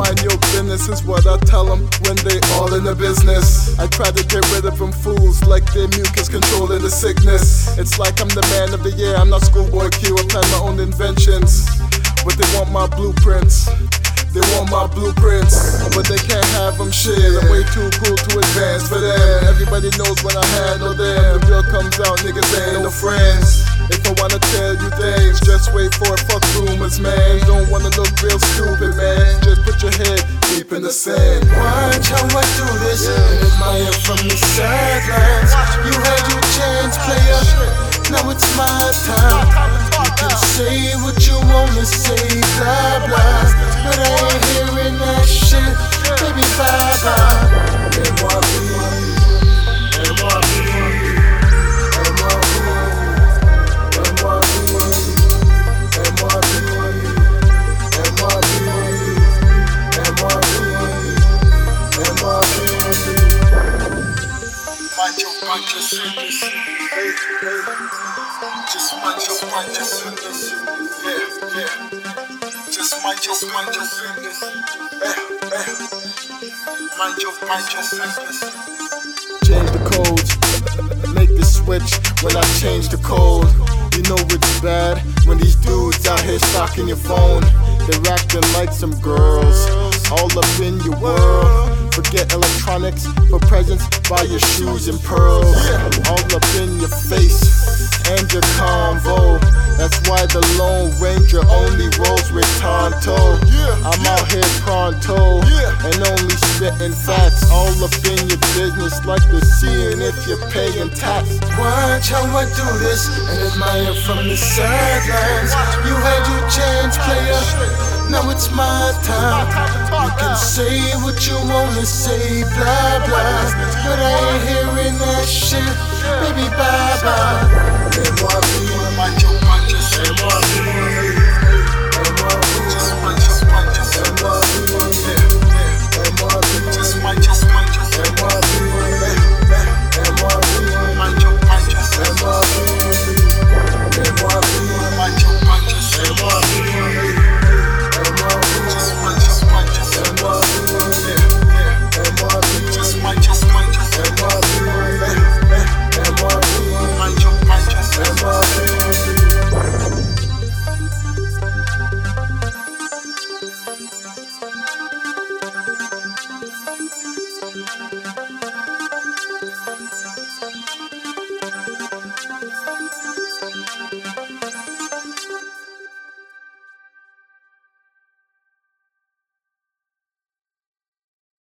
Mind your business is what I tell them when they all in the business. I try to get rid of them fools like their mucus controlling the sickness. It's like I'm the man of the year, I'm not schoolboy Q, I plan my own inventions. But they want my blueprints. They want my blueprints, but they can't have them shit. I'm way too cool to advance for them. Everybody knows when I handle them. The real comes out, niggas ain't no friends. If I wanna tell you things, just wait for it. Fuck rumors, man. Don't wanna look real stupid, man. Just put your head deep in the sand. Watch how I do this and admire from the sidelines. You had your chance, player. Now it's my time. You can say what you wanna say, Just mind your bunches. Yeah, yeah. Just mind your bunches. Eh, eh. Mind your bunches. Change the codes. Make the switch when I change the code. You know it's bad when these dudes out here stalking your phone. They're acting like some girls, all up in your world. Forget electronics for presents, buy your shoes and pearls. All up in your face and your convo. That's why the Lone Ranger only rolls with Tonto. I'm out here pronto and only spitting facts. All up in your business, like the seeing if you're paying tax. Watch how I do this and admire from the sidelines. You had your chance, player. Now it's my time. You can say what you wanna say, blah blah. But I ain't hearing that shit. Baby, bye bye. Mind your bunches.